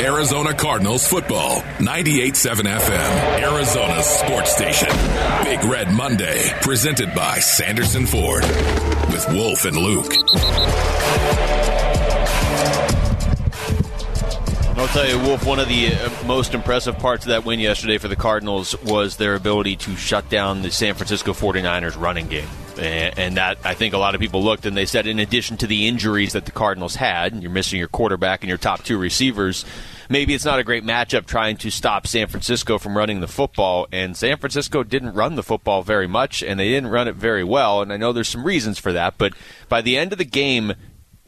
Arizona Cardinals football. 98.7 FM, Arizona's sports station. Big Red Monday, presented by Sanderson Ford with Wolf and Luke. I'll tell you, Wolf, one of the uh, most impressive parts of that win yesterday for the Cardinals was their ability to shut down the San Francisco 49ers running game. And that, I think a lot of people looked and they said, in addition to the injuries that the Cardinals had, you're missing your quarterback and your top two receivers, maybe it's not a great matchup trying to stop San Francisco from running the football. And San Francisco didn't run the football very much, and they didn't run it very well. And I know there's some reasons for that, but by the end of the game,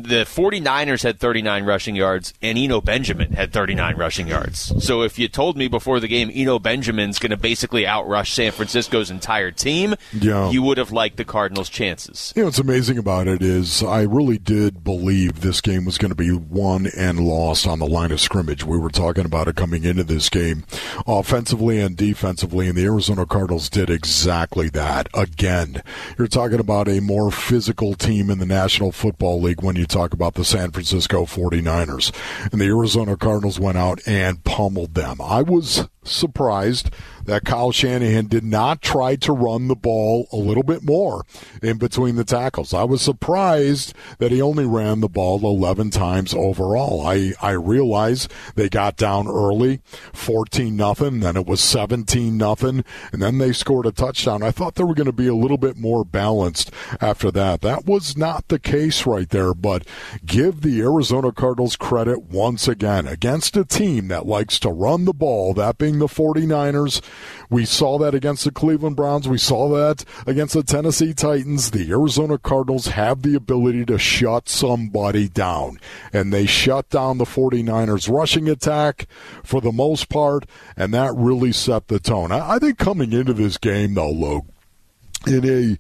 the 49ers had 39 rushing yards and Eno Benjamin had 39 rushing yards. So if you told me before the game Eno Benjamin's going to basically outrush San Francisco's entire team, yeah. you would have liked the Cardinals' chances. You know what's amazing about it is I really did believe this game was going to be won and lost on the line of scrimmage. We were talking about it coming into this game, offensively and defensively, and the Arizona Cardinals did exactly that. Again, you're talking about a more physical team in the National Football League when you talk about the San Francisco 49ers. And the Arizona Cardinals went out and pummeled them. I was surprised that Kyle Shanahan did not try to run the ball a little bit more in between the tackles. I was surprised that he only ran the ball 11 times overall. I, I realize they got down early, 14 nothing, then it was 17 nothing, and then they scored a touchdown. I thought they were going to be a little bit more balanced after that. That was not the case right there, but give the Arizona Cardinals credit once again against a team that likes to run the ball, that being the 49ers. We saw that against the Cleveland Browns. We saw that against the Tennessee Titans. The Arizona Cardinals have the ability to shut somebody down. And they shut down the 49ers rushing attack for the most part, and that really set the tone. I, think coming into this game, though, Luke, in a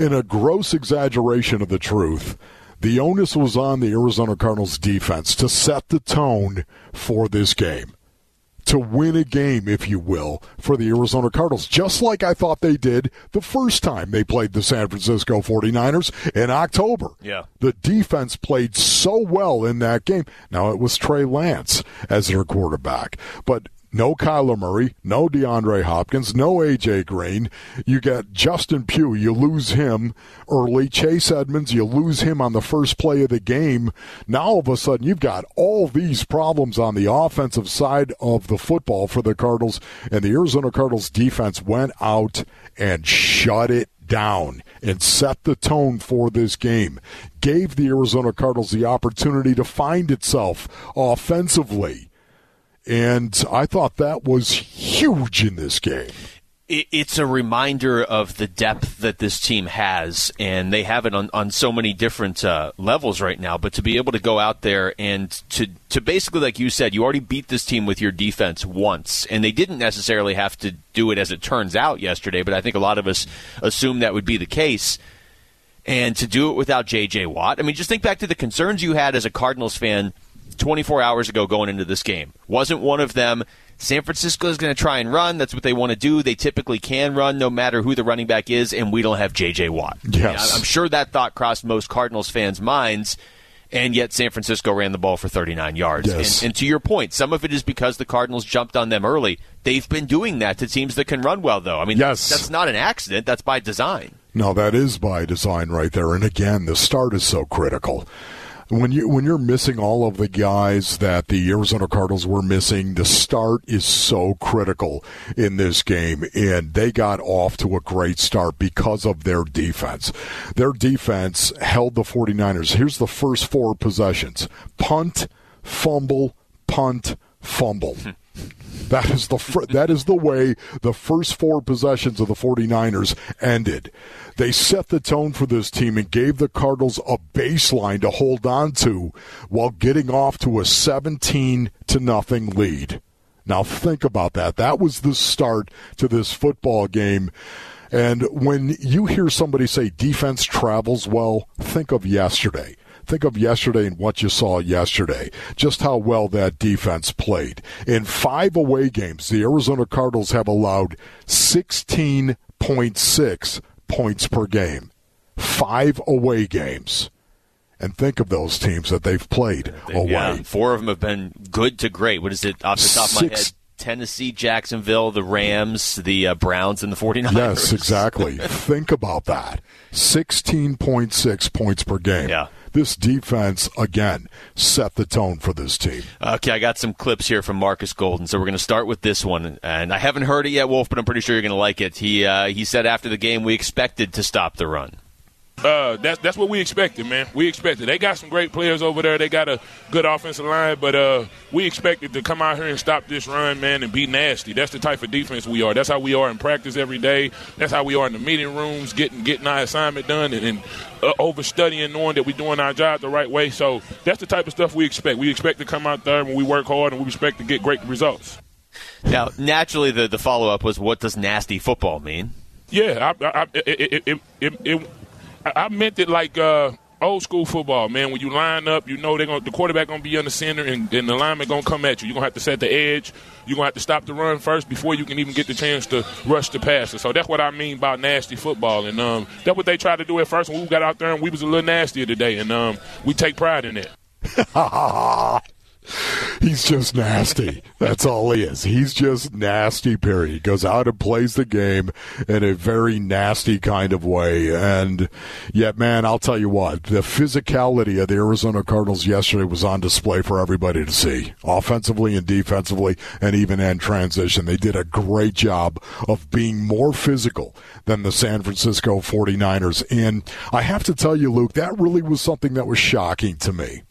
in a gross exaggeration of the truth, the onus was on the Arizona Cardinals defense to set the tone for this game to win a game, if you will, for the Arizona Cardinals, just like I thought they did the first time they played the San Francisco 49ers in October. Yeah. The defense played so well in that game. Now, it was Trey Lance as their quarterback, but no Kyler Murray, no DeAndre Hopkins, no AJ Green. You get Justin Pugh, you lose him early. Chase Edmonds, you lose him on the first play of the game. Now all of a sudden you've got all these problems on the offensive side of the football for the Cardinals, and the Arizona Cardinals defense went out and shut it down and set the tone for this game. Gave the Arizona Cardinals the opportunity to find itself offensively and I thought that was huge in this game. It's a reminder of the depth that this team has, and they have it on, on so many different uh, levels right now. But to be able to go out there and to, to basically, like you said, you already beat this team with your defense once, and they didn't necessarily have to do it as it turns out yesterday, but I think a lot of us assume that would be the case and to do it without J.J. Watt. I mean, just think back to the concerns you had as a Cardinals fan 24 hours ago going into this game. Wasn't one of them. San Francisco is going to try and run. That's what they want to do. They typically can run no matter who the running back is, and we don't have J.J. Watt. Yes. I'm sure that thought crossed most Cardinals fans' minds, and yet San Francisco ran the ball for 39 yards. Yes. And, and to your point, some of it is because the Cardinals jumped on them early. They've been doing that to teams that can run well, though. I mean, yes. that's not an accident. That's by design. No, that is by design right there. And again, the start is so critical when you when you're missing all of the guys that the Arizona Cardinals were missing, the start is so critical in this game, and they got off to a great start because of their defense. Their defense held the 49ers. Here's the first four possessions: punt, fumble, punt, fumble. Hmm. That is the fr- that is the way the first four possessions of the 49ers ended. They set the tone for this team and gave the Cardinals a baseline to hold on to while getting off to a 17 to nothing lead. Now think about that. That was the start to this football game. And when you hear somebody say defense travels well, think of yesterday. Think of yesterday and what you saw yesterday, just how well that defense played. In five away games, the Arizona Cardinals have allowed 16.6 points per game. Five away games. and think of those teams that they've played away. Yeah, four of them have been good to great. What is it off the top of my head? Tennessee, Jacksonville, the Rams, the uh, Browns, and the 49ers. Yes, exactly. Think about that. 16.6 points per game. Yeah. This defense, again, set the tone for this team. Okay, I got some clips here from Marcus Golden. So we're going to start with this one. And I haven't heard it yet, Wolf, but I'm pretty sure you're going to like it. He, uh, he said after the game, we expected to stop the run. Uh, that's that's what we expected, man. We expected. They got some great players over there. They got a good offensive line, but uh, we expected to come out here and stop this run, man, and be nasty. That's the type of defense we are. That's how we are in practice every day. That's how we are in the meeting rooms, getting getting our assignment done, and, and uh, over studying, knowing that we're doing our job the right way. So that's the type of stuff we expect. We expect to come out there when we work hard, and we expect to get great results. Now, naturally, the the follow up was, what does nasty football mean? Yeah, I, I, it, it, it I meant it like uh, old school football, man. When you line up, you know they're gonna, the quarterback gonna be in the center, and, and the lineman gonna come at you. You're gonna have to set the edge. You're gonna have to stop the run first before you can even get the chance to rush the passer. So that's what I mean by nasty football, and um, that's what they tried to do at first. When we got out there, and we was a little nastier today, and um, we take pride in it. He's just nasty. That's all he is. He's just nasty, period. He goes out and plays the game in a very nasty kind of way. And yet, man, I'll tell you what, the physicality of the Arizona Cardinals yesterday was on display for everybody to see, offensively and defensively, and even in transition. They did a great job of being more physical than the San Francisco 49ers. And I have to tell you, Luke, that really was something that was shocking to me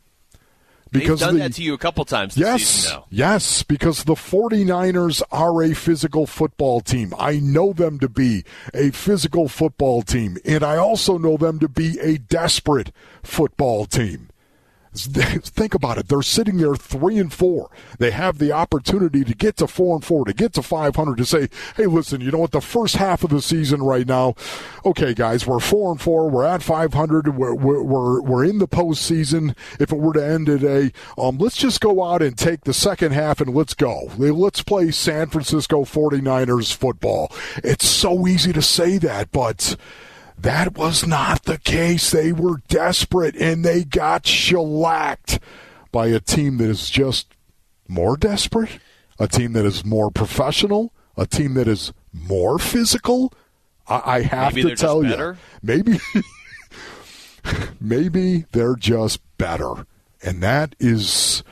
because They've done the, that to you a couple times yes, season, Yes, because the 49ers are a physical football team. I know them to be a physical football team, and I also know them to be a desperate football team. Think about it. They're sitting there three and four. They have the opportunity to get to four and four, to get to 500, to say, hey, listen, you know what? The first half of the season right now, okay, guys, we're four and four. We're at 500. We're, we're, we're in the postseason. If it were to end today, um, let's just go out and take the second half and let's go. Let's play San Francisco 49ers football. It's so easy to say that, but that was not the case. They were desperate and they got shellacked by a team that is just more desperate, a team that is more professional, a team that is more physical. I, I have maybe to tell you, maybe, maybe they're just better, and that is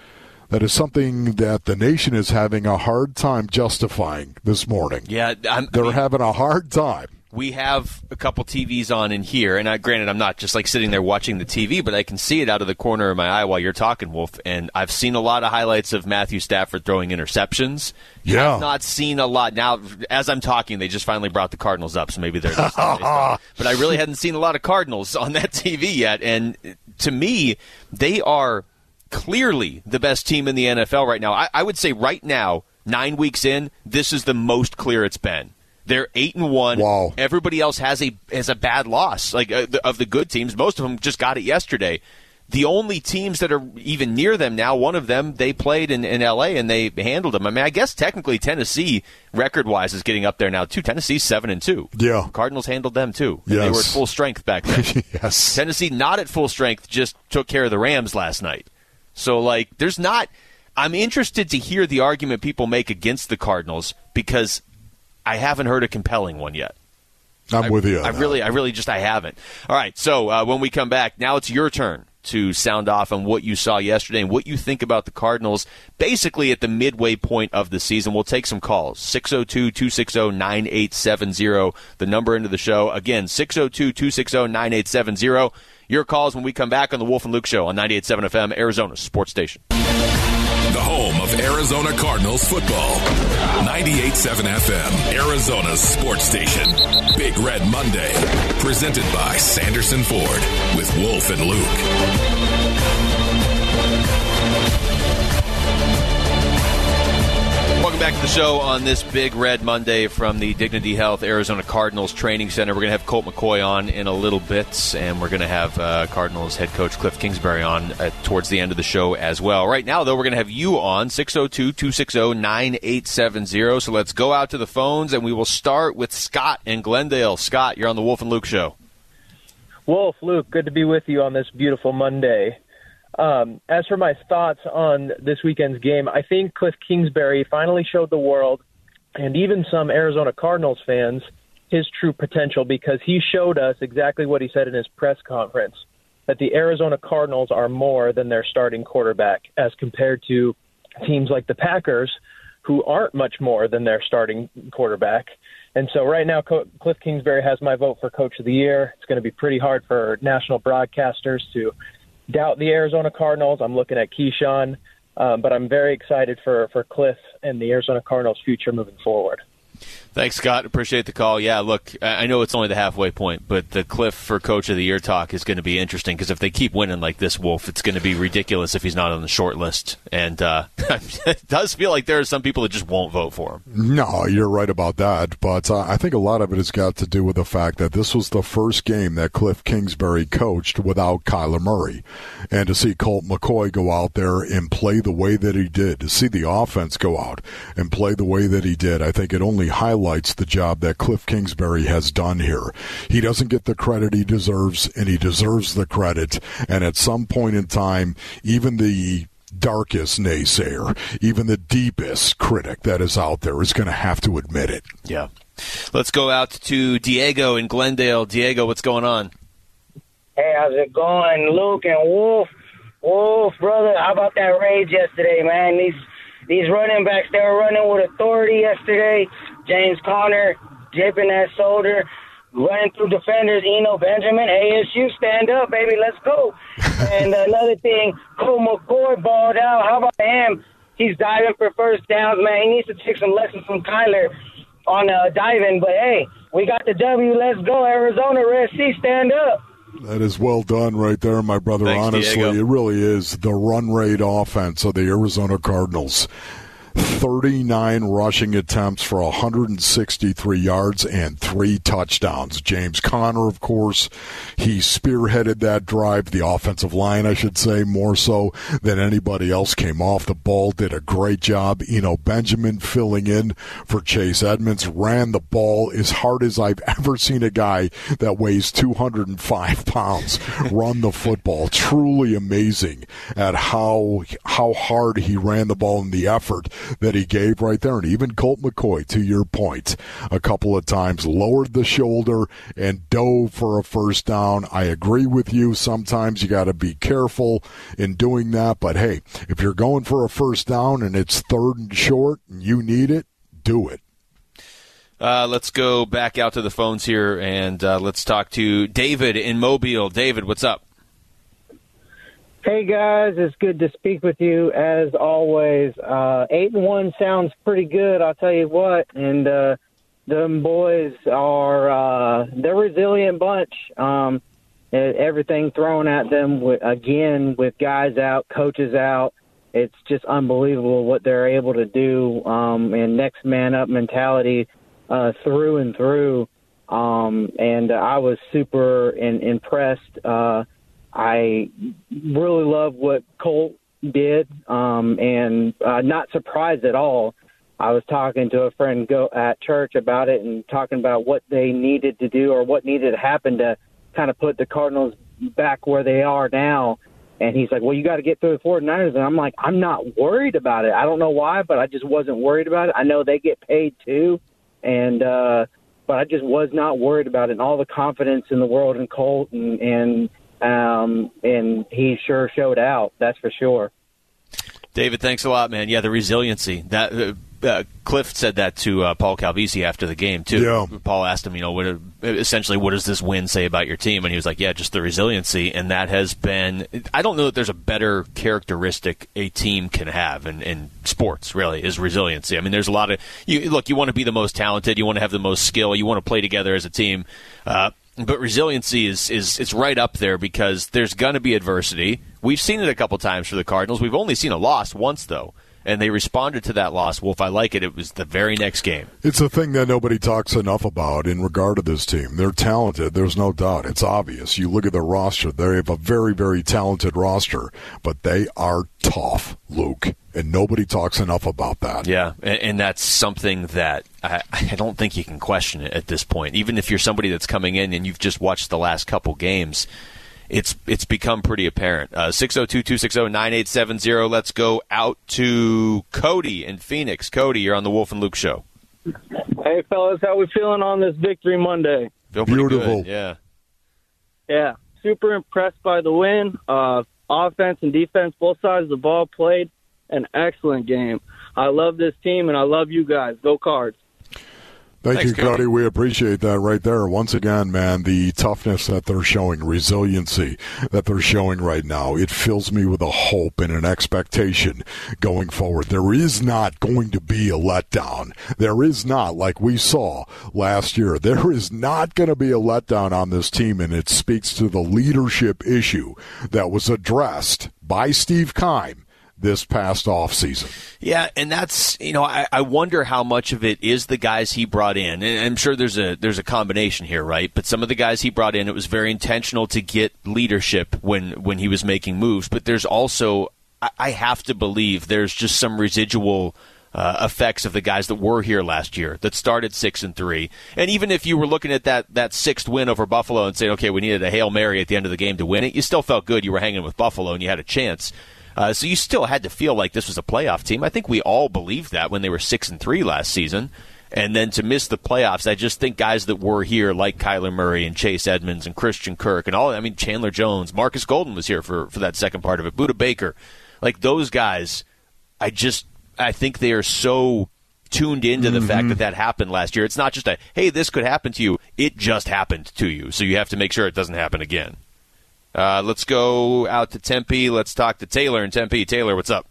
that is something that the nation is having a hard time justifying this morning. Yeah, I'm, they're I mean, having a hard time we have a couple TVs on in here, and I, granted, I'm not just like sitting there watching the TV, but I can see it out of the corner of my eye while you're talking, Wolf. And I've seen a lot of highlights of Matthew Stafford throwing interceptions. Yeah, I've not seen a lot now. As I'm talking, they just finally brought the Cardinals up, so maybe they're. but I really hadn't seen a lot of Cardinals on that TV yet, and to me, they are clearly the best team in the NFL right now. I, I would say right now, nine weeks in, this is the most clear it's been. They're eight and one. Wow. Everybody else has a has a bad loss. Like uh, the, of the good teams, most of them just got it yesterday. The only teams that are even near them now, one of them they played in, in L.A. and they handled them. I mean, I guess technically Tennessee, record wise, is getting up there now too. Tennessee seven and two. Yeah, Cardinals handled them too. Yes. they were at full strength back then. yes, Tennessee not at full strength, just took care of the Rams last night. So like, there's not. I'm interested to hear the argument people make against the Cardinals because I haven't heard a compelling one yet. I'm I, with you. I really, I really just I haven't. All right, so uh, when we come back, now it's your turn to sound off on what you saw yesterday and what you think about the Cardinals basically at the midway point of the season. We'll take some calls. 602 260 9870, the number into the show. Again, 602 260 9870. Your calls when we come back on the Wolf and Luke Show on 98.7 FM, Arizona Sports Station home of Arizona Cardinals football. 98.7 FM, Arizona's sports station. Big Red Monday, presented by Sanderson Ford with Wolf and Luke. Welcome back to the show on this Big Red Monday from the Dignity Health Arizona Cardinals Training Center. We're going to have Colt McCoy on in a little bit, and we're going to have uh, Cardinals head coach Kliff Kingsbury on uh, towards the end of the show as well. Right now, though, we're going to have you on 602 260 9870. So let's go out to the phones, and we will start with Scott in Glendale. Scott, you're on the Wolf and Luke show. Wolf, Luke, good to be with you on this beautiful Monday. Um, as for my thoughts on this weekend's game, I think Kliff Kingsbury finally showed the world and even some Arizona Cardinals fans his true potential because he showed us exactly what he said in his press conference that the Arizona Cardinals are more than their starting quarterback as compared to teams like the Packers who aren't much more than their starting quarterback. And so right now, Kliff Kingsbury has my vote for Coach of the Year. It's going to be pretty hard for national broadcasters to doubt the Arizona Cardinals. I'm looking at Keyshawn, um, but I'm very excited for, for Kliff and the Arizona Cardinals' future moving forward. Thanks, Scott. Appreciate the call. Yeah, look, I know it's only the halfway point, but the Kliff for Coach of the Year talk is going to be interesting because if they keep winning like this, Wolf, it's going to be ridiculous if he's not on the short list. And uh, it does feel like there are some people that just won't vote for him. No, you're right about that. But uh, I think a lot of it has got to do with the fact that this was the first game that Kliff Kingsbury coached without Kyler Murray. And to see Colt McCoy go out there and play the way that he did, to see the offense go out and play the way that he did, I think it only highlights highlights the job that Kliff Kingsbury has done here. He doesn't get the credit he deserves, and he deserves the credit. And at some point in time, even the darkest naysayer, even the deepest critic that is out there, is going to have to admit it. Yeah. Let's go out to Diego in Glendale. Diego, what's going on? Hey, how's it going, Luke and Wolf? Wolf, brother, how about that rage yesterday, man? These these running backs, they were running with authority yesterday. James Conner dipping that shoulder, running through defenders. Eno Benjamin, ASU, stand up, baby, let's go. and another thing, Colt McCoy balled out. How about him? He's diving for first downs, man. He needs to take some lessons from Kyler on uh, diving. But hey, we got the W. Let's go, Arizona. Red Sea, stand up. That is well done right there, my brother. Thanks, Honestly, Diego. it really is the run rate offense of the Arizona Cardinals. 39 rushing attempts for 163 yards and three touchdowns. James Conner, of course, he spearheaded that drive. The offensive line, I should say, more so than anybody else came off the ball, did a great job. Eno Benjamin filling in for Chase Edmonds, ran the ball as hard as I've ever seen a guy that weighs 205 pounds run the football. Truly amazing at how how hard he ran the ball and the effort that he gave right there. And even Colt McCoy, to your point, a couple of times lowered the shoulder and dove for a first down. I agree with you. Sometimes you got to be careful in doing that. But hey, if you're going for a first down and it's third and short and you need it, do it. Uh, let's go back out to the phones here and uh, let's talk to David in Mobile. David, what's up? Hey guys, it's good to speak with you as always. Uh, eight and one sounds pretty good, I'll tell you what. And uh, them boys are uh, they're resilient bunch. Um, everything thrown at them with, again with guys out, coaches out. It's just unbelievable what they're able to do um, and next man up mentality uh, through and through. Um, and I was super in, impressed. Uh, I really love what Colt did, um, and uh, not surprised at all. I was talking to a friend go at church about it and talking about what they needed to do or what needed to happen to kind of put the Cardinals back where they are now. And he's like, well, you got to get through the 49ers. And I'm like, I'm not worried about it. I don't know why, but I just wasn't worried about it. I know they get paid too. And, uh, but I just was not worried about it. And all the confidence in the world in Colt and, and, um, and he sure showed out. That's for sure. David, thanks a lot, man. Yeah, the resiliency that uh, uh, Kliff said that to uh, Paul Calvisi after the game too. Yeah. Paul asked him, you know, what essentially what does this win say about your team? And he was like, yeah, just the resiliency, and that has been. I don't know that there's a better characteristic a team can have in, in sports. Really, is resiliency. I mean, there's a lot of you look. You want to be the most talented. You want to have the most skill. You want to play together as a team. Uh, but resiliency is is is right up there because there's going to be adversity. We've seen it a couple times for the Cardinals. We've only seen a loss once though, and they responded to that loss. Well, if I like it, it was the very next game. It's a thing that nobody talks enough about in regard to this team. They're talented. There's no doubt. It's obvious. You look at their roster. They have a very, very talented roster, but they are tough, Luke. and nobody talks enough about that. Yeah, and, and that's something that I, I, don't think you can question it at this point. Even if you're somebody that's coming in and you've just watched the last couple games, it's it's become pretty apparent. Uh, 602-260-9870. Let's go out to Cody in Phoenix. Cody, you're on the Wolf and Luke show. Hey, fellas, how we feeling on this Victory Monday? Feel Beautiful. good. Yeah. Yeah, super impressed by the win. Uh, offense and defense, both sides of the ball played an excellent game. I love this team and I love you guys. Go Cards. Thank Thanks, you, Cody. Cody. We appreciate that right there. Once again, man, the toughness that they're showing, resiliency that they're showing right now, it fills me with a hope and an expectation going forward. There is not going to be a letdown. There is not, like we saw last year, there is not going to be a letdown on this team, and it speaks to the leadership issue that was addressed by Steve Keim this past offseason. Yeah, and that's you know I, I wonder how much of it is the guys he brought in, and I'm sure there's a there's a combination here, right? But some of the guys he brought in, it was very intentional to get leadership when when he was making moves. But there's also I, I have to believe there's just some residual. Uh, effects of the guys that were here last year that started six and three, and even if you were looking at that that sixth win over Buffalo and saying, okay, we needed a hail mary at the end of the game to win it, you still felt good. You were hanging with Buffalo and you had a chance. Uh, so you still had to feel like this was a playoff team. I think we all believed that when they were six and three last season. And then to miss the playoffs, I just think guys that were here, like Kyler Murray and Chase Edmonds and Christian Kirk and all, I mean, Chandler Jones, Marcus Golden was here for, for that second part of it, Budda Baker. Like those guys, I just, I think they are so tuned into the fact that that happened last year. It's not just a, hey, this could happen to you. It just happened to you. So you have to make sure it doesn't happen again. Uh, let's go out to Tempe. Let's talk to Taylor in Tempe. Taylor, what's up?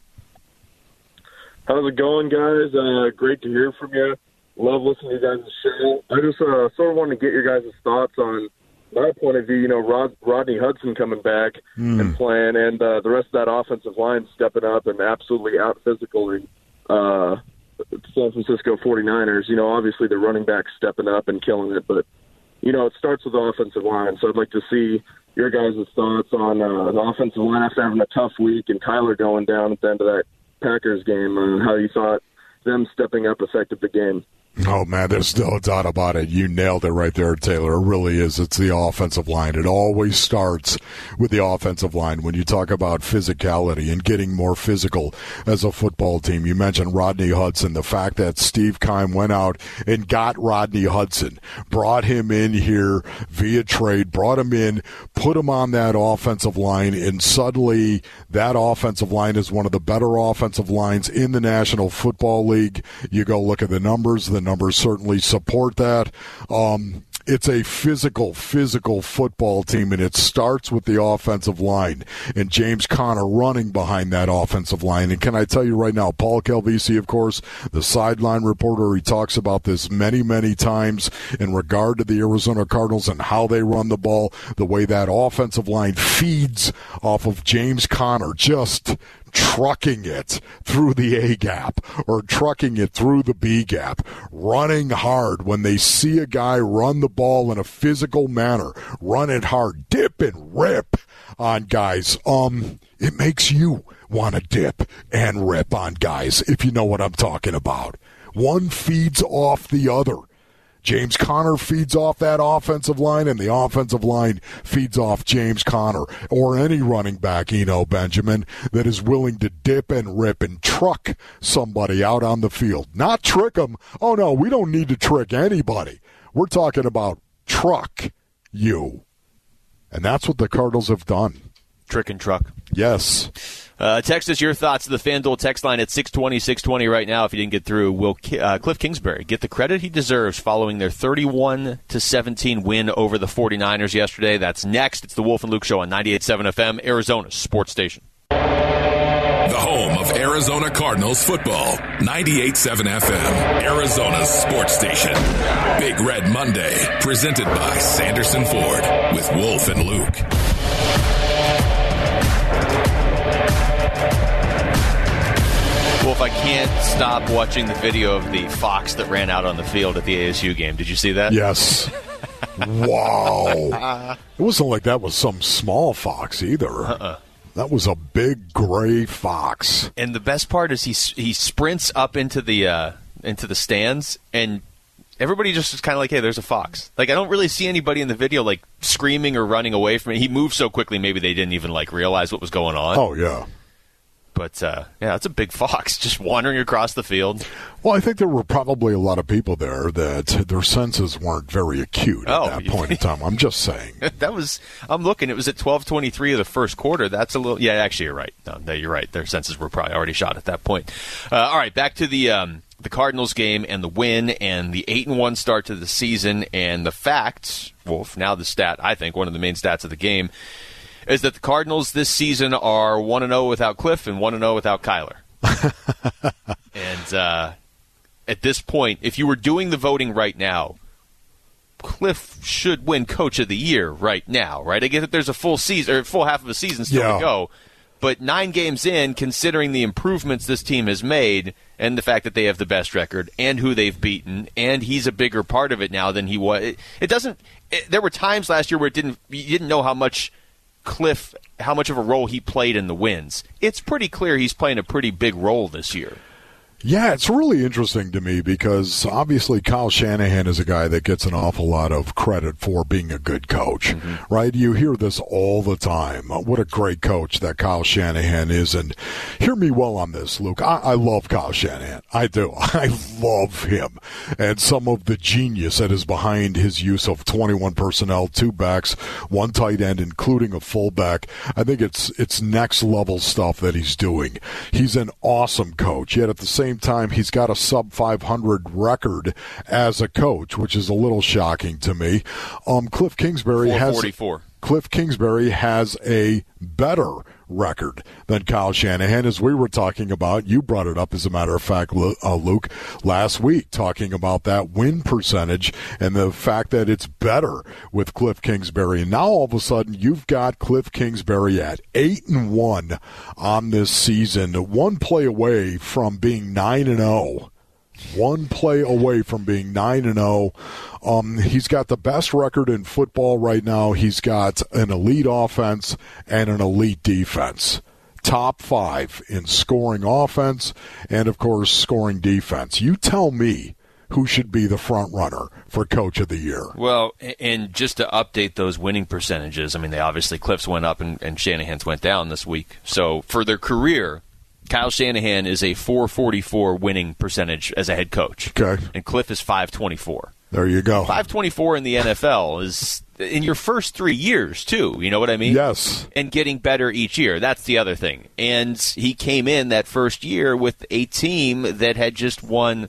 How's it going, guys? Uh, great to hear from you. Love listening to you guys' show. I just uh, sort of want to get your guys' thoughts on my point of view. You know, Rod, Rodney Hudson coming back and playing, and uh, the rest of that offensive line stepping up and absolutely out physicaling uh, San Francisco 49ers. You know, obviously the running back stepping up and killing it, but you know, it starts with the offensive line. So I'd like to see your guys' thoughts on uh, the offensive line after having a tough week and Kyler going down at the end of that Packers game. Uh, how you thought them stepping up affected the game. Oh man, there's no doubt about it. You nailed it right there, Taylor. It really is. It's the offensive line. It always starts with the offensive line when you talk about physicality and getting more physical as a football team. You mentioned Rodney Hudson, the fact that Steve Keim went out and got Rodney Hudson, brought him in here via trade, brought him in, put him on that offensive line, and suddenly that offensive line is one of the better offensive lines in the National Football League. You go look at the numbers. The numbers certainly support that. Um, it's a physical, physical football team, and it starts with the offensive line and James Conner running behind that offensive line. And can I tell you right now, Paul Calvisi, of course, the sideline reporter, he talks about this many, many times in regard to the Arizona Cardinals and how they run the ball, the way that offensive line feeds off of James Conner, just trucking it through the A gap or trucking it through the B gap, running hard when they see a guy run the ball in a physical manner, run it hard, dip and rip on guys. Um, it makes you want to dip and rip on guys, if you know what I'm talking about. One feeds off the other. James Conner feeds off that offensive line, and the offensive line feeds off James Conner or any running back, Eno Benjamin, that is willing to dip and rip and truck somebody out on the field. Not trick them. Oh, no, we don't need to trick anybody. We're talking about truck you. And that's what the Cardinals have done. Trick and truck. Yes. Uh, text us your thoughts to the FanDuel text line at 620, 620 right now. If you didn't get through, will uh, Kliff Kingsbury get the credit he deserves following their 31 to 17 win over the 49ers yesterday? That's next. It's the Wolf and Luke Show on 98.7 FM, Arizona Sports Station. The home of Arizona Cardinals football. 98.7 FM, Arizona's sports station. Big Red Monday, presented by Sanderson Ford with Wolf and Luke. Wolf, I can't stop watching the video of the fox that ran out on the field at the ASU game. Did you see that? Yes. wow. It wasn't like that was some small fox either. Uh-uh. That was a big gray fox. And the best part is he he sprints up into the uh, into the stands and everybody just is kind of like, hey, there's a fox. Like I don't really see anybody in the video like screaming or running away from it. He moved so quickly, maybe they didn't even like realize what was going on. Oh yeah. But uh, yeah, it's a big fox just wandering across the field. Well, I think there were probably a lot of people there that their senses weren't very acute at Oh, that point in time. I'm just saying. that was I'm looking. It was at 12:23 of the first quarter. That's a little. Yeah, actually, you're right. No, no, you're right. Their senses were probably already shot at that point. Uh, all right, back to the um, the Cardinals game and the win and the eight and one start to the season and the fact. Wolf, now the stat. I think one of the main stats of the game is that the Cardinals this season are one and zero without Kliff and one and zero without Kyler. and uh, at this point, if you were doing the voting right now, Kliff should win Coach of the Year right now, right? I get that there's a full season or full half of a season still Yeah. to go, but nine games in, considering the improvements this team has made and the fact that they have the best record and who they've beaten, and he's a bigger part of it now than he was. It, it doesn't. It, there were times last year where it didn't. You didn't know how much Kliff, how much of a role he played in the wins. It's pretty clear he's playing a pretty big role this year. Yeah, it's really interesting to me because obviously Kyle Shanahan is a guy that gets an awful lot of credit for being a good coach, mm-hmm. right? You hear this all the time. What a great coach that Kyle Shanahan is. And hear me well on this, Luke. I, I love Kyle Shanahan. I do. I love him and some of the genius that is behind his use of 21 personnel, two backs, one tight end, including a fullback. I think it's, it's next level stuff that he's doing. He's an awesome coach. Yet at the same time, he's got a sub 500 record as a coach, which is a little shocking to me. Um, Kliff Kingsbury has Kliff Kingsbury has a better record than Kyle Shanahan, as we were talking about. You brought it up, as a matter of fact, uh, Luke, last week, talking about that win percentage and the fact that it's better with Kliff Kingsbury. And now all of a sudden, you've got Kliff Kingsbury at eight and one on this season, one play away from being nine and zero one play away from being 9 and 0. Um, he's got the best record in football right now. He's got an elite offense and an elite defense. Top 5 in scoring offense and of course scoring defense. You tell me who should be the front runner for coach of the year. Well, and just to update those winning percentages, I mean, they obviously Kliffs went up and, and Shanahan's went down this week. So for their career, Kyle Shanahan is a 444 winning percentage as a head coach. Okay. And Kliff is 524. There you go. 524 in the NFL is in your first three years, too. You know what I mean? Yes. And getting better each year. That's the other thing. And he came in that first year with a team that had just won.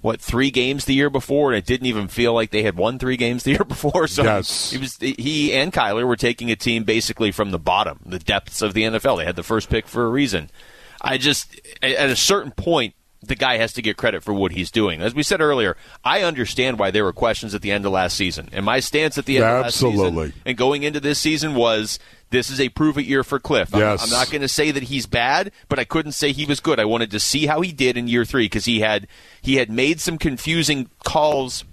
What three games the year before, and it didn't even feel like they had won three games the year before. So Yes. he was he and Kyler were taking a team basically from the bottom, the depths of the NFL. They had the first pick for a reason. I just at a certain point, the guy has to get credit for what he's doing. As we said earlier, I understand why there were questions at the end of last season, and my stance at the end of last Absolutely. season and going into this season was this is a prove it year for Kliff. I'm- Yes. I'm, not going to say that he's bad, but I couldn't say he was good. I wanted to see how he did in year three because he had he had made some confusing calls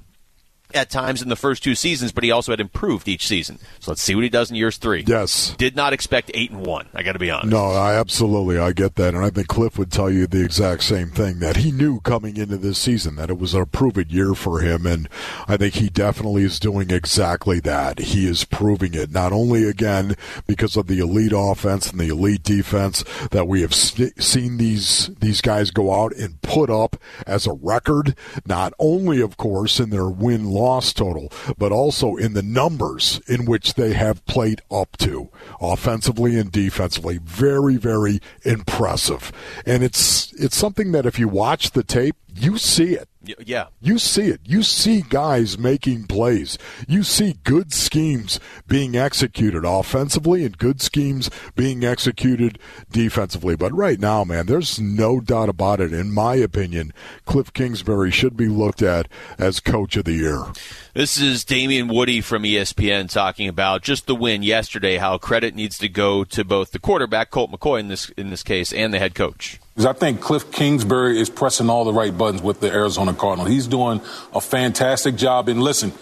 at times in the first two seasons, but he also had improved each season. So let's see what he does in years three. Yes. Did not expect eight and one. I got to be honest. No, I absolutely I get that, and I think Kliff would tell you the exact same thing that he knew coming into this season that it was a proven year for him, and I think he definitely is doing exactly that. He is proving it not only again because of the elite offense and the elite defense that we have seen these these guys go out and put up as a record, not only of course in their win loss total, but also in the numbers in which they have played up to offensively and defensively. Very, very impressive. And it's it's something that if you watch the tape, you see it. Yeah. You see it. You see guys making plays. You see good schemes being executed offensively and good schemes being executed defensively. But right now, man, there's no doubt about it. In my opinion, Kliff Kingsbury should be looked at as coach of the year. This is Damien Woody from ESPN talking about just the win yesterday. How credit needs to go to both the quarterback Colt McCoy in this in this case and the head coach. I think Kliff Kingsbury is pressing all the right buttons with the Arizona Cardinals. He's doing a fantastic job. And listen,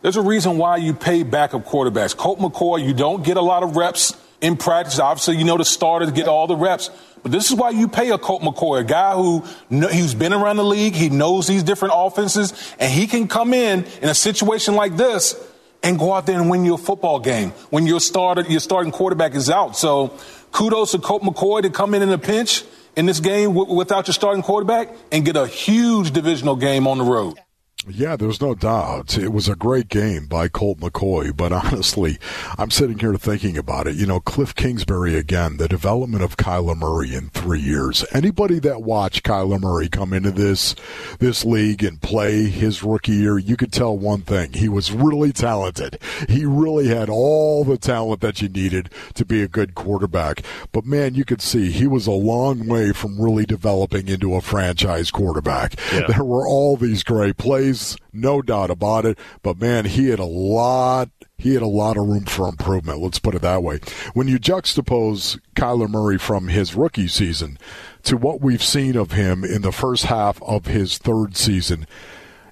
there's a reason why you pay backup quarterbacks. Colt McCoy, you don't get a lot of reps in practice. Obviously, you know the starters get all the reps. But this is why you pay a Colt McCoy, a guy who he's been around the league, he knows these different offenses, and he can come in in a situation like this and go out there and win your football game when your starter, your starting quarterback is out. So, kudos to Colt McCoy to come in in a pinch in this game w- without your starting quarterback and get a huge divisional game on the road. Yeah, there's no doubt. It was a great game by Colt McCoy, but honestly, I'm sitting here thinking about it. You know, Kliff Kingsbury again, the development of Kyler Murray in three years. Anybody that watched Kyler Murray come into this this league and play his rookie year, you could tell one thing. He was really talented. He really had all the talent that you needed to be a good quarterback. But man, you could see he was a long way from really developing into a franchise quarterback. Yeah. There were all these great plays plays, no doubt about it. But man, he had a lot. He had a lot of room for improvement. Let's put it that way. When you juxtapose Kyler Murray from his rookie season to what we've seen of him in the first half of his third season,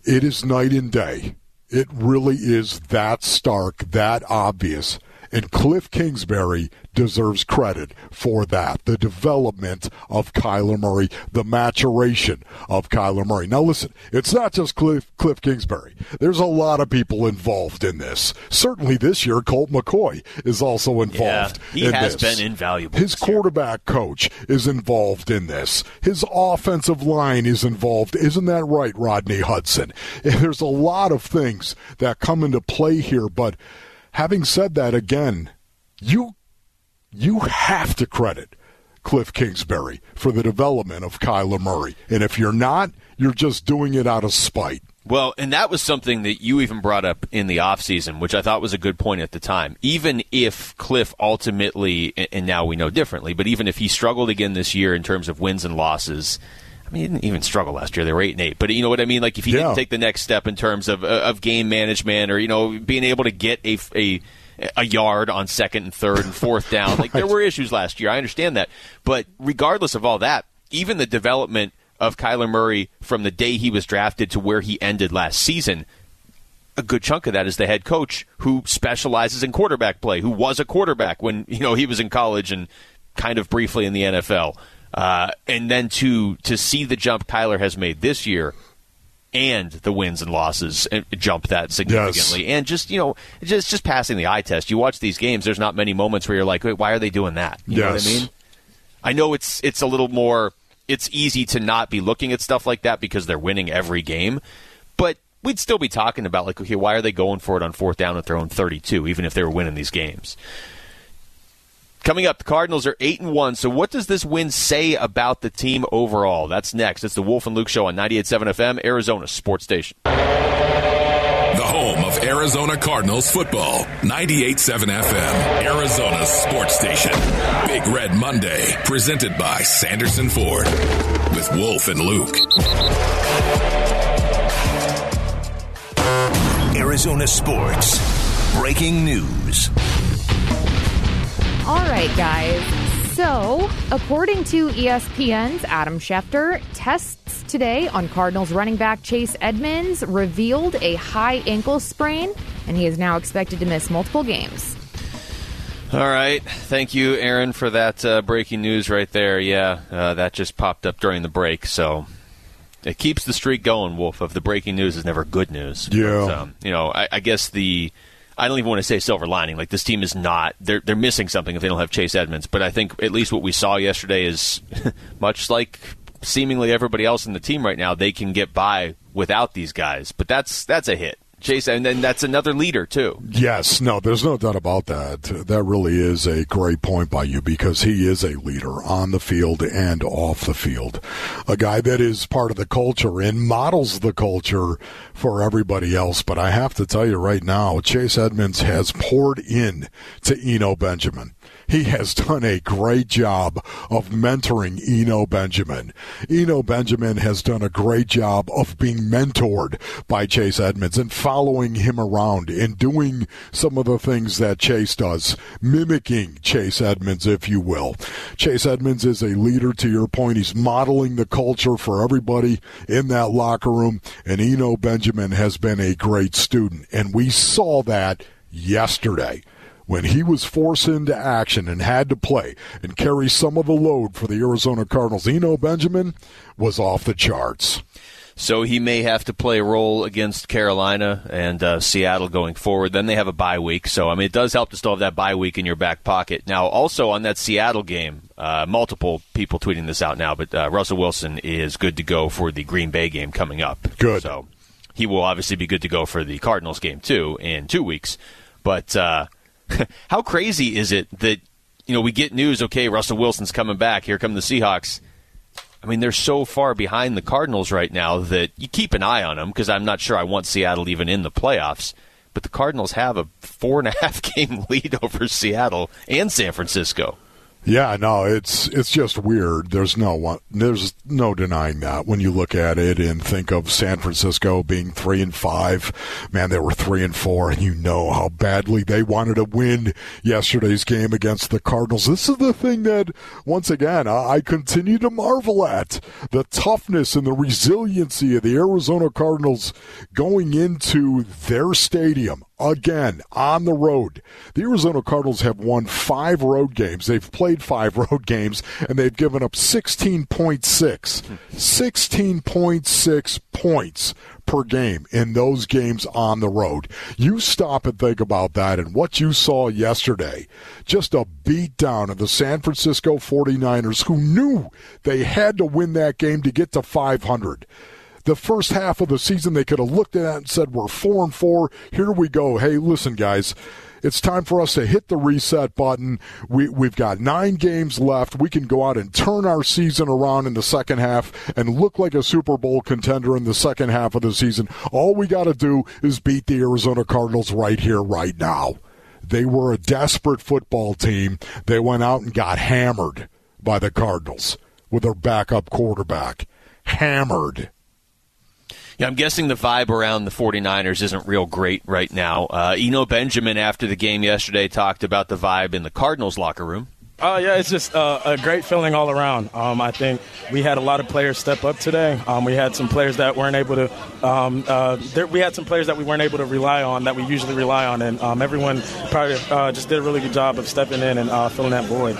it is night and day. It really is that stark, that obvious. And Kliff Kingsbury deserves credit for that. The development of Kyler Murray, the maturation of Kyler Murray. Now, listen, it's not just Kliff, Kliff Kingsbury. There's a lot of people involved in this. Certainly this year, Colt McCoy is also involved. Yeah, he in has this. been invaluable. His quarterback year. coach is involved in this. His offensive line is involved. Isn't that right, Rodney Hudson? There's a lot of things that come into play here, but having said that, again, you you have to credit Kliff Kingsbury for the development of Kyler Murray. And if you're not, you're just doing it out of spite. Well, and that was something that you even brought up in the offseason, which I thought was a good point at the time. Even if Kliff ultimately, and now we know differently, but even if he struggled again this year in terms of wins and losses, I mean, he didn't even struggle last year. They were eight and eight, but you know what I mean. Like if he yeah. didn't take the next step in terms of uh, of game management, or you know, being able to get a a a yard on second and third and fourth down. Like there were issues last year. I understand that. But regardless of all that, even the development of Kyler Murray from the day he was drafted to where he ended last season, a good chunk of that is the head coach who specializes in quarterback play, who was a quarterback when, you know, he was in college and kind of briefly in the NFL. Uh, and then to to see the jump Kyler has made this year and the wins and losses jump that significantly. Yes. And just you know, just just passing the eye test. You watch these games. There's not many moments where you're like, Wait, why are they doing that? You yes. know what I mean? I know it's it's a little more. It's easy to not be looking at stuff like that because they're winning every game, but we'd still be talking about like, okay, why are they going for it on fourth down at their own 32, even if they were winning these games? Coming up, the Cardinals are eight and one. So, what does this win say about the team overall? That's next. It's the Wolf and Luke Show on 98.7 FM, Arizona Sports Station. The home of Arizona Cardinals football, 98.7 FM, Arizona Sports Station. Big Red Monday, presented by Sanderson Ford with Wolf and Luke. Arizona Sports. Breaking news. All right, guys. So, according to ESPN's Adam Schefter, tests today on Cardinals running back Chase Edmonds revealed a high ankle sprain, and he is now expected to miss multiple games. All right. Thank you, Aaron, for that uh, breaking news right there. Yeah, uh, that just popped up during the break. So it keeps the streak going, Wolf, of the breaking news is never good news. Yeah. But, um, you know, I, I guess the I don't even want to say silver lining. Like this team is not they're they're missing something if they don't have Chase Edmonds. But I think at least what we saw yesterday is much like seemingly everybody else in the team right now, they can get by without these guys. But that's that's a hit. Chase, and then that's another leader too. Yes, no, there's no doubt about that. That really is a great point by you because he is a leader on the field and off the field. A guy that is part of the culture and models the culture for everybody else. But I have to tell you right now, Chase Edmonds has poured in to Eno Benjamin. He has done a great job of mentoring Eno Benjamin. Eno Benjamin has done a great job of being mentored by Chase Edmonds and following him around and doing some of the things that Chase does, mimicking Chase Edmonds, if you will. Chase Edmonds is a leader to your point. He's modeling the culture for everybody in that locker room, and Eno Benjamin has been a great student. And we saw that yesterday when he was forced into action and had to play and carry some of the load for the Arizona Cardinals, Eno Benjamin was off the charts. So he may have to play a role against Carolina and uh, Seattle going forward. Then they have a bye week. So, I mean, it does help to still have that bye week in your back pocket. Now, also on that Seattle game, uh, multiple people tweeting this out now, but uh, Russell Wilson is good to go for the Green Bay game coming up. Good. So he will obviously be good to go for the Cardinals game, too, in two weeks. But uh, how crazy is it that, you know, we get news, okay, Russell Wilson's coming back. Here come the Seahawks I mean, they're so far behind the Cardinals right now that you keep an eye on them because I'm not sure I want Seattle even in the playoffs. But the Cardinals have a four and a half game lead over Seattle and San Francisco. Yeah, no, it's it's just weird. There's no one, there's no denying that when you look at it and think of San Francisco being three and five. Man, they were three and four, and you know how badly they wanted to win yesterday's game against the Cardinals. This is the thing that, once again, I continue to marvel at the toughness and the resiliency of the Arizona Cardinals going into their stadium again on the road. The Arizona Cardinals have won five road games. They've played five road games and they've given up 16.6. 16.6 points per game in those games on the road. You stop and think about that and what you saw yesterday. Just a beatdown of the San Francisco 49ers who knew they had to win that game to get to 500 the first half of the season they could have looked at and said we're four and four here we go hey listen guys it's time for us to hit the reset button. We, we've got nine games left. We can go out and turn our season around in the second half and look like a Super Bowl contender in the second half of the season. All we got to do is beat the Arizona Cardinals right here, right now. They were a desperate football team. They went out and got hammered by the Cardinals with their backup quarterback. Hammered. Yeah, I'm guessing the vibe around the 49ers isn't real great right now. Uh, Eno Benjamin, after the game yesterday, talked about the vibe in the Cardinals locker room. Uh, yeah, it's just uh, a great feeling all around. Um, I think we had a lot of players step up today. Um, we had some players that weren't able to. Um, uh, there, we had some players that we weren't able to rely on that we usually rely on, and um, everyone probably uh, just did a really good job of stepping in and uh, filling that void.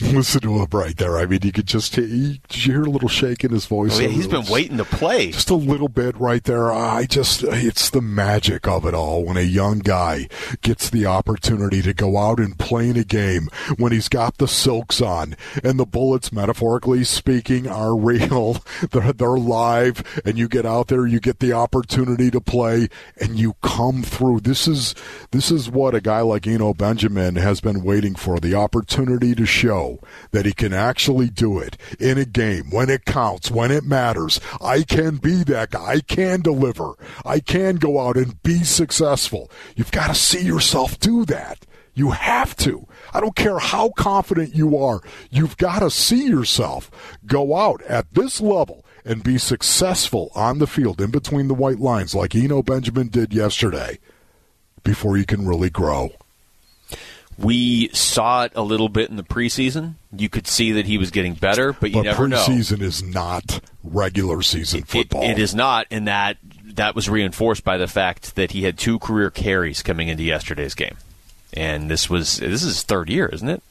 Listen to him right there. I mean, you could just hear, did you hear a little shake in his voice? Oh, yeah, he's been waiting to play. Just a little bit right there. I just, it's the magic of it all when a young guy gets the opportunity to go out and play in a game when he's got the silks on and the bullets, metaphorically speaking, are real. They're, they're live and you get out there, you get the opportunity to play and you come through. This is, this is what a guy like Eno Benjamin has been waiting for, the opportunity to show that he can actually do it in a game when it counts, when it matters. I can be that guy. I can deliver. I can go out and be successful. You've got to see yourself do that. You have to. I don't care how confident you are. You've got to see yourself go out at this level and be successful on the field in between the white lines like Eno Benjamin did yesterday before you can really grow. We saw it a little bit in the preseason. You could see that he was getting better, but you but never know. Preseason is not regular season football. It, it is not, and that that was reinforced by the fact that he had two career carries coming into yesterday's game, and this was this is his third year, isn't it?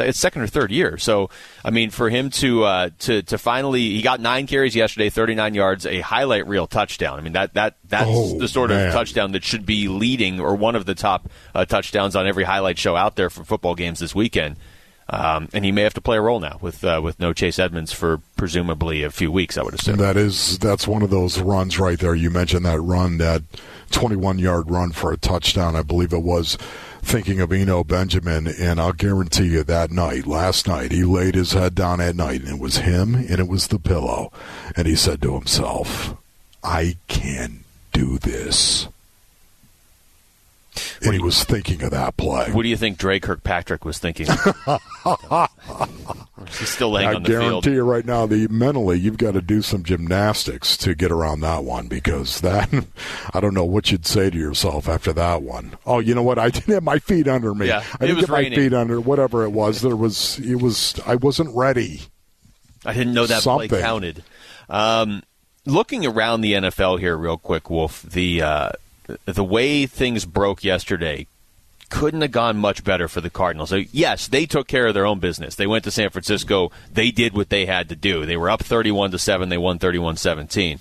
It's second or third year. So, I mean, for him to uh, to to finally, he got nine carries yesterday, 39 yards, a highlight reel touchdown. I mean, that that that's oh, the sort man. of touchdown that should be leading or one of the top uh, touchdowns on every highlight show out there for football games this weekend. Um, and he may have to play a role now with uh, with no Chase Edmonds for presumably a few weeks. I would assume that is that's one of those runs right there. You mentioned that run, that 21 yard run for a touchdown. I believe it was thinking of Eno Benjamin, and I'll guarantee you that night, last night, he laid his head down at night, and it was him and it was the pillow. And he said to himself, I can do this. And he was thinking of that play. What do you think Dre Kirkpatrick was thinking? He's still laying I on the field. I guarantee you right now, the mentally you've got to do some gymnastics to get around that one because that I don't know what you'd say to yourself after that one. Oh, you know what? I didn't have my feet under me. Yeah, I didn't get my feet under whatever it was. There was it was I wasn't ready. I didn't know that Something. play counted. Um, looking around the NFL here, real quick, Wolf. The uh, the way things broke yesterday couldn't have gone much better for the Cardinals. So, yes, they took care of their own business. They went to San Francisco. They did what they had to do. They were up 31 to 7. They won 31-17.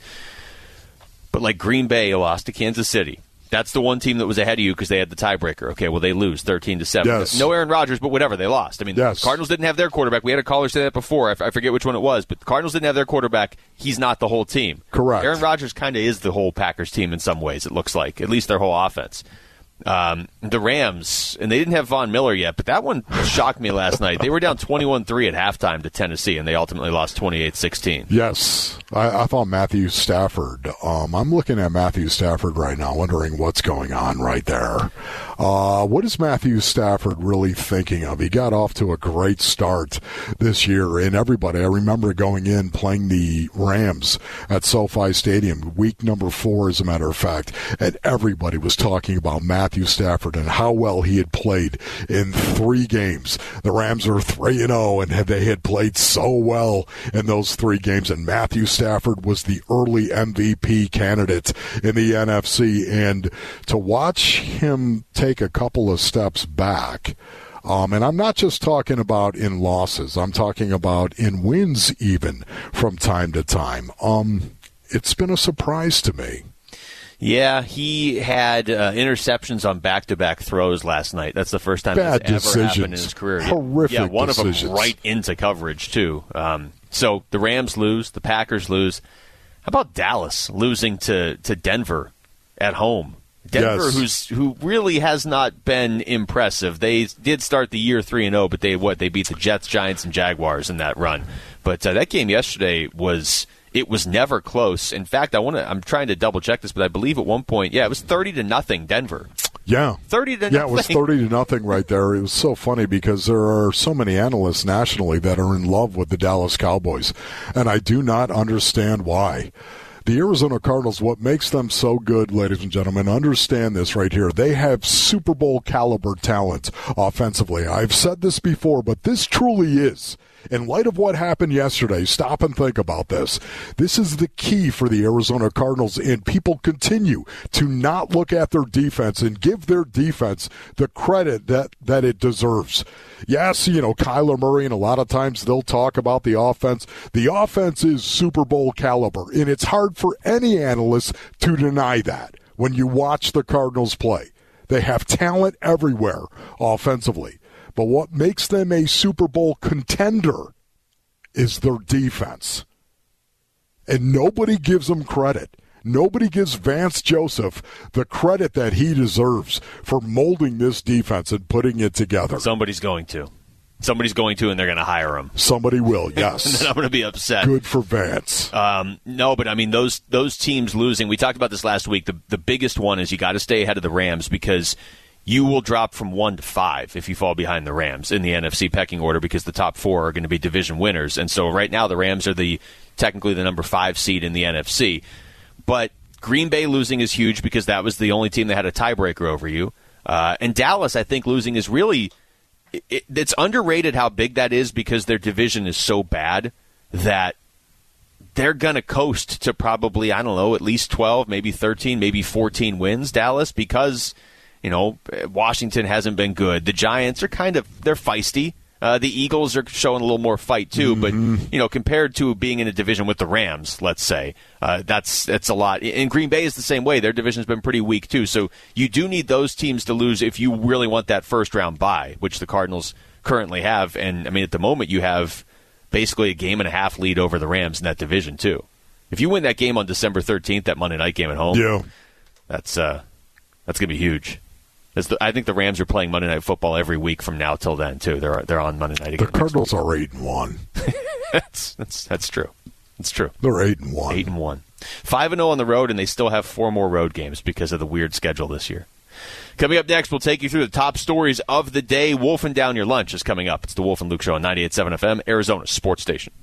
But like Green Bay lost to Kansas City. That's the one team that was ahead of you because they had the tiebreaker. Okay, well they lose 13 to 7. Yes. No Aaron Rodgers, but whatever, they lost. I mean, Yes. Cardinals didn't have their quarterback. We had a caller say that before. I, f- I forget which one it was, but the Cardinals didn't have their quarterback. He's not the whole team. Correct. Aaron Rodgers kind of is the whole Packers team in some ways. It looks like at least their whole offense. Um, the Rams, and they didn't have Von Miller yet, but that one shocked me last night. They were down 21 3 at halftime to Tennessee, and they ultimately lost 28 16. Yes, I, I thought Matthew Stafford. Um, I'm looking at Matthew Stafford right now, wondering what's going on right there. Uh, what is Matthew Stafford really thinking of? He got off to a great start this year, and everybody, I remember going in playing the Rams at SoFi Stadium, week number four, as a matter of fact, and everybody was talking about Matthew Stafford and how well he had played in three games. The Rams are 3 and 0, and they had played so well in those three games, and Matthew Stafford was the early MVP candidate in the NFC. And to watch him take a couple of steps back, um, and I'm not just talking about in losses, I'm talking about in wins even from time to time. Um, it's been a surprise to me. Yeah, he had uh, interceptions on back-to-back throws last night. That's the first time Bad that's ever happened in his career. Horrific yeah, one of them right into coverage too. Um, so the Rams lose, the Packers lose. How about Dallas losing to to Denver at home? Denver, Yes. who's who really has not been impressive. They did start the year three and zero, but they what they beat the Jets, Giants, and Jaguars in that run. But uh, that game yesterday was it was never close. In fact, I want to. I'm trying to double check this, but I believe at one point, yeah, it was thirty to nothing Denver. Yeah. 30 to nothing. Yeah, it was 30 to nothing right there. It was so funny because there are so many analysts nationally that are in love with the Dallas Cowboys, and I do not understand why. The Arizona Cardinals, what makes them so good, ladies and gentlemen, understand this right here. They have Super Bowl caliber talent offensively. I've said this before, but this truly is. In light of what happened yesterday, stop and think about this. This is the key for the Arizona Cardinals, and people continue to not look at their defense and give their defense the credit that, that it deserves. Yes, you know, Kyler Murray, and a lot of times they'll talk about the offense. The offense is Super Bowl caliber, and it's hard for any analyst to deny that when you watch the Cardinals play. They have talent everywhere offensively. But what makes them a Super Bowl contender is their defense. And nobody gives them credit. Nobody gives Vance Joseph the credit that he deserves for molding this defense and putting it together. Somebody's going to. Somebody's going to, and they're going to hire him. Somebody will, and yes. then I'm going to be upset. Good for Vance. Um, no, but I mean those those teams losing. We talked about this last week. The the biggest one is you got to stay ahead of the Rams because you will drop from one to five if you fall behind the Rams in the NFC pecking order because the top four are going to be division winners. And so right now the Rams are the technically the number five seed in the NFC, but Green Bay losing is huge because that was the only team that had a tiebreaker over you. Uh, and Dallas, I think, losing is really it, it- it's underrated how big that is because their division is so bad that they're going to coast to probably I don't know at least 12, maybe 13, maybe 14 wins Dallas because you know Washington hasn't been good. The Giants are kind of they're feisty. Uh, the Eagles are showing a little more fight too, but you know compared to being in a division with the Rams, let's say uh, that's that's a lot. And Green Bay is the same way. Their division's been pretty weak too. So you do need those teams to lose if you really want that first round bye, which the Cardinals currently have. And I mean at the moment you have basically a game and a half lead over the Rams in that division too. If you win that game on December thirteenth, that Monday night game at home, Yeah. that's uh, that's gonna be huge. The, I think the Rams are playing Monday Night Football every week from now till then too. They're they're on Monday night again. The. Cardinals are eight and one. that's, that's that's true. It's true. They're eight and one. Eight and one. Five and zero on the road, and they still have four more road games because of the weird schedule this year. Coming up next, we'll take you through the top stories of the day. Wolfing down your lunch is coming up. It's the Wolf and Luke Show on 98.7 FM, Arizona Sports Station.